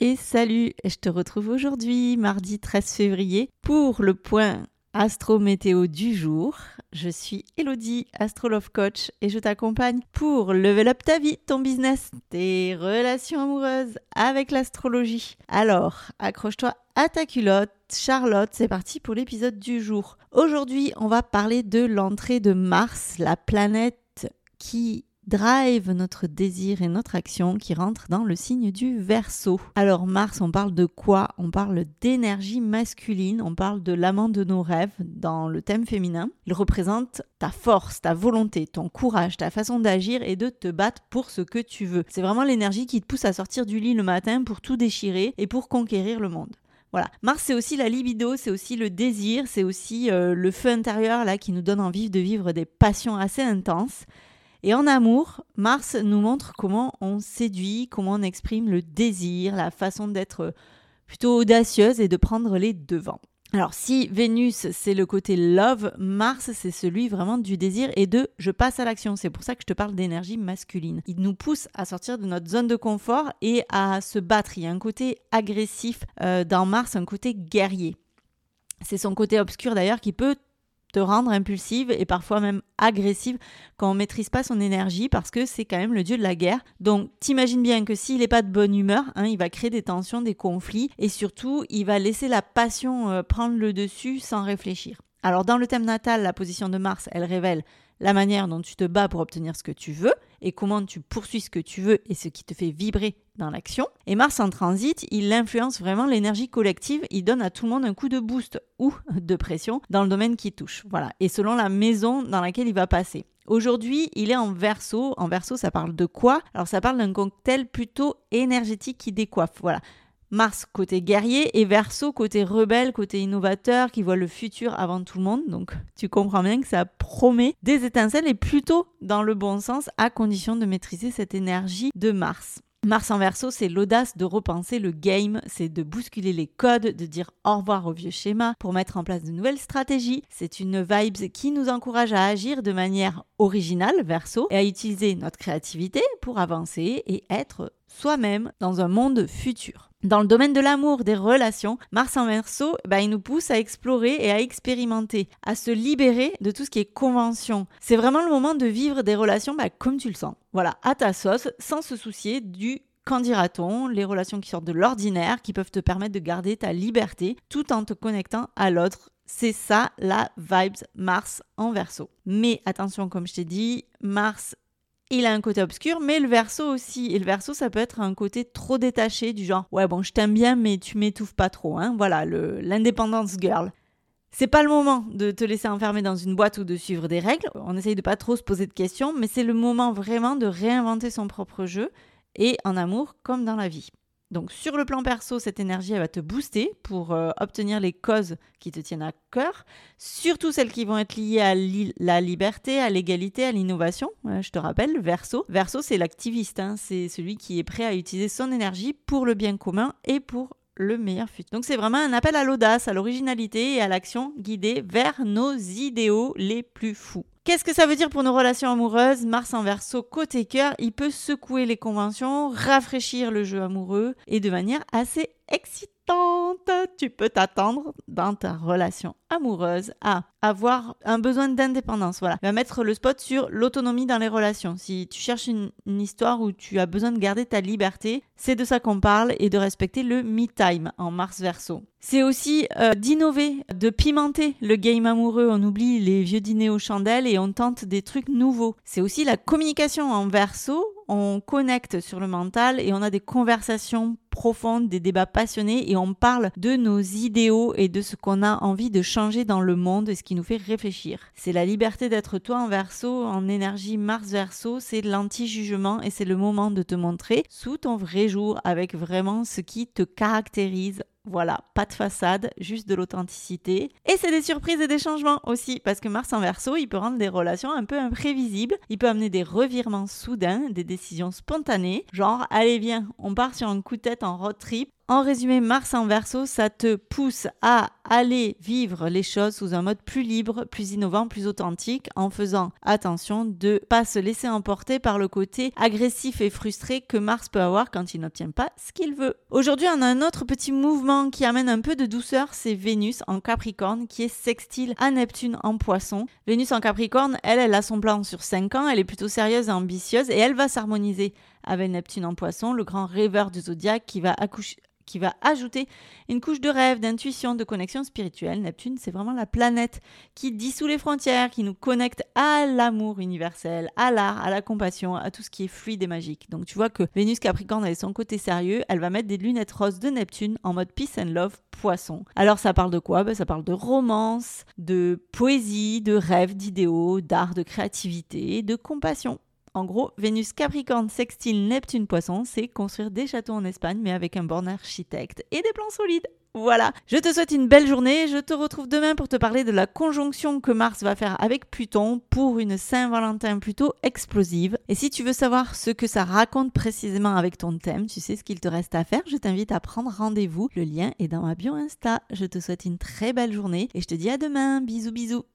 et salut, je te retrouve aujourd'hui, mardi 13 février, pour le point astro-météo du jour. Je suis Elodie, Astrolove Coach, et je t'accompagne pour level up ta vie, ton business, tes relations amoureuses avec l'astrologie. Alors, accroche-toi à ta culotte, Charlotte, c'est parti pour l'épisode du jour. Aujourd'hui, on va parler de l'entrée de Mars, la planète qui drive notre désir et notre action qui rentre dans le signe du Verseau. Alors Mars, on parle de quoi? On parle d'énergie masculine, on parle de l'amant de nos rêves dans le thème féminin. Il représente ta force, ta volonté, ton courage, ta façon d'agir et de te battre pour ce que tu veux. C'est vraiment l'énergie qui te pousse à sortir du lit le matin pour tout déchirer et pour conquérir le monde. Voilà. Mars, c'est aussi la libido, c'est aussi le désir, c'est aussi euh, le feu intérieur là qui nous donne envie de vivre des passions assez intenses. Et en amour, Mars nous montre comment on séduit, comment on exprime le désir, la façon d'être plutôt audacieuse et de prendre les devants. Alors si Vénus c'est le côté love, Mars c'est celui vraiment du désir et de je passe à l'action. C'est pour ça que je te parle d'énergie masculine. Il nous pousse à sortir de notre zone de confort et à se battre. Il y a un côté agressif euh, dans Mars, un côté guerrier. C'est son côté obscur d'ailleurs qui peut te rendre impulsive et parfois même agressive quand on maîtrise pas son énergie parce que c'est quand même le dieu de la guerre. Donc t'imagines bien que s'il n'est pas de bonne humeur, hein, il va créer des tensions, des conflits et surtout il va laisser la passion euh, prendre le dessus sans réfléchir. Alors dans le thème natal, la position de Mars, elle révèle la manière dont tu te bats pour obtenir ce que tu veux et comment tu poursuis ce que tu veux et ce qui te fait vibrer dans l'action. Et Mars en transit, il influence vraiment l'énergie collective, il donne à tout le monde un coup de boost ou de pression dans le domaine qui touche. Voilà, et selon la maison dans laquelle il va passer. Aujourd'hui, il est en verso. En verso, ça parle de quoi? Alors, ça parle d'un cocktail plutôt énergétique qui décoiffe. Voilà. Mars côté guerrier et Verseau côté rebelle, côté innovateur qui voit le futur avant tout le monde. Donc tu comprends bien que ça promet des étincelles et plutôt dans le bon sens à condition de maîtriser cette énergie de Mars. Mars en verso, c'est l'audace de repenser le game, c'est de bousculer les codes, de dire au revoir au vieux schéma pour mettre en place de nouvelles stratégies. C'est une vibe qui nous encourage à agir de manière originale, verso, et à utiliser notre créativité pour avancer et être soi-même dans un monde futur. Dans le domaine de l'amour, des relations, Mars en verso, bah, il nous pousse à explorer et à expérimenter, à se libérer de tout ce qui est convention. C'est vraiment le moment de vivre des relations bah, comme tu le sens. Voilà, à ta sauce, sans se soucier du qu'en dira-t-on, les relations qui sortent de l'ordinaire, qui peuvent te permettre de garder ta liberté tout en te connectant à l'autre c'est ça la vibes Mars en verso. Mais attention, comme je t'ai dit, Mars il a un côté obscur, mais le verso aussi. Et le verso, ça peut être un côté trop détaché, du genre ouais bon, je t'aime bien, mais tu m'étouffes pas trop. Hein. Voilà, l'indépendance girl. C'est pas le moment de te laisser enfermer dans une boîte ou de suivre des règles. On essaye de pas trop se poser de questions, mais c'est le moment vraiment de réinventer son propre jeu, et en amour comme dans la vie. Donc sur le plan perso, cette énergie elle va te booster pour euh, obtenir les causes qui te tiennent à cœur, surtout celles qui vont être liées à la liberté, à l'égalité, à l'innovation. je te rappelle, Verso. Verso, c'est l'activiste, hein. c'est celui qui est prêt à utiliser son énergie pour le bien commun et pour le meilleur futur. Donc c'est vraiment un appel à l'audace, à l'originalité et à l'action guidée vers nos idéaux les plus fous. Qu'est-ce que ça veut dire pour nos relations amoureuses? Mars en verso côté cœur, il peut secouer les conventions, rafraîchir le jeu amoureux et de manière assez excitante tu peux t'attendre dans ta relation amoureuse à avoir un besoin d'indépendance. Voilà. Va mettre le spot sur l'autonomie dans les relations. Si tu cherches une, histoire où tu as besoin de garder ta liberté, c'est de ça qu'on parle et de respecter le me-time en Mars verso. C'est aussi euh, d'innover, de pimenter le game amoureux. On oublie les vieux dîners aux chandelles et on tente des trucs nouveaux. C'est aussi la communication en verso. On connecte sur le mental et on a des conversations profonde, des débats passionnés et on parle de nos idéaux et de ce qu'on a envie de changer dans le monde et ce qui nous fait réfléchir. C'est la liberté d'être toi en verso, en énergie Mars verso, c'est l'anti-jugement et c'est le moment de te montrer sous ton vrai jour avec vraiment ce qui te caractérise voilà, pas de façade, juste de l'authenticité. Et c'est des surprises et des changements aussi, parce que Mars en verso, il peut rendre des relations un peu imprévisibles, il peut amener des revirements soudains, des décisions spontanées, genre allez viens, on part sur un coup de tête en road trip, En résumé, Mars en verso, ça te pousse à aller vivre les choses sous un mode plus libre, plus innovant, plus authentique, en faisant attention de pas se laisser emporter par le côté agressif et frustré que Mars peut avoir quand il n'obtient pas ce qu'il veut. Aujourd'hui, on a un autre petit mouvement qui amène un peu de douceur, c'est Vénus en Capricorne qui est sextile à Neptune en Poisson. Vénus en Capricorne, elle, elle a son plan sur 5 ans, elle est plutôt sérieuse et ambitieuse et elle va s'harmoniser avec Neptune en Poisson, le grand rêveur du zodiaque qui va qui va ajouter une couche de rêve, d'intuition, de connexion spirituelle. Neptune, c'est vraiment la planète qui dissout les frontières, qui nous connecte à l'amour universel, à l'art, à la compassion, à tout ce qui est fluide et magique. Donc tu vois que Vénus Capricorne a son côté sérieux, elle va mettre des lunettes roses de Neptune en mode peace and love poisson. Alors ça parle de quoi? Ben, Ça parle de romance, de poésie, de rêve, d'idéaux, d'art, de créativité, de compassion. En gros, Vénus Capricorne sextile Neptune Poisson, c'est construire des châteaux en Espagne mais avec un bon architecte et des plans solides. Voilà, je te souhaite une belle journée. Je te retrouve demain pour te parler de la conjonction que Mars va faire avec Pluton pour une Saint-Valentin plutôt explosive. Et si tu veux savoir ce que ça raconte précisément avec ton thème, tu sais ce qu'il te reste à faire, je t'invite à prendre rendez-vous. Le lien est dans ma bio Insta. Je te souhaite une très belle journée et je te dis à demain. Bisous bisous.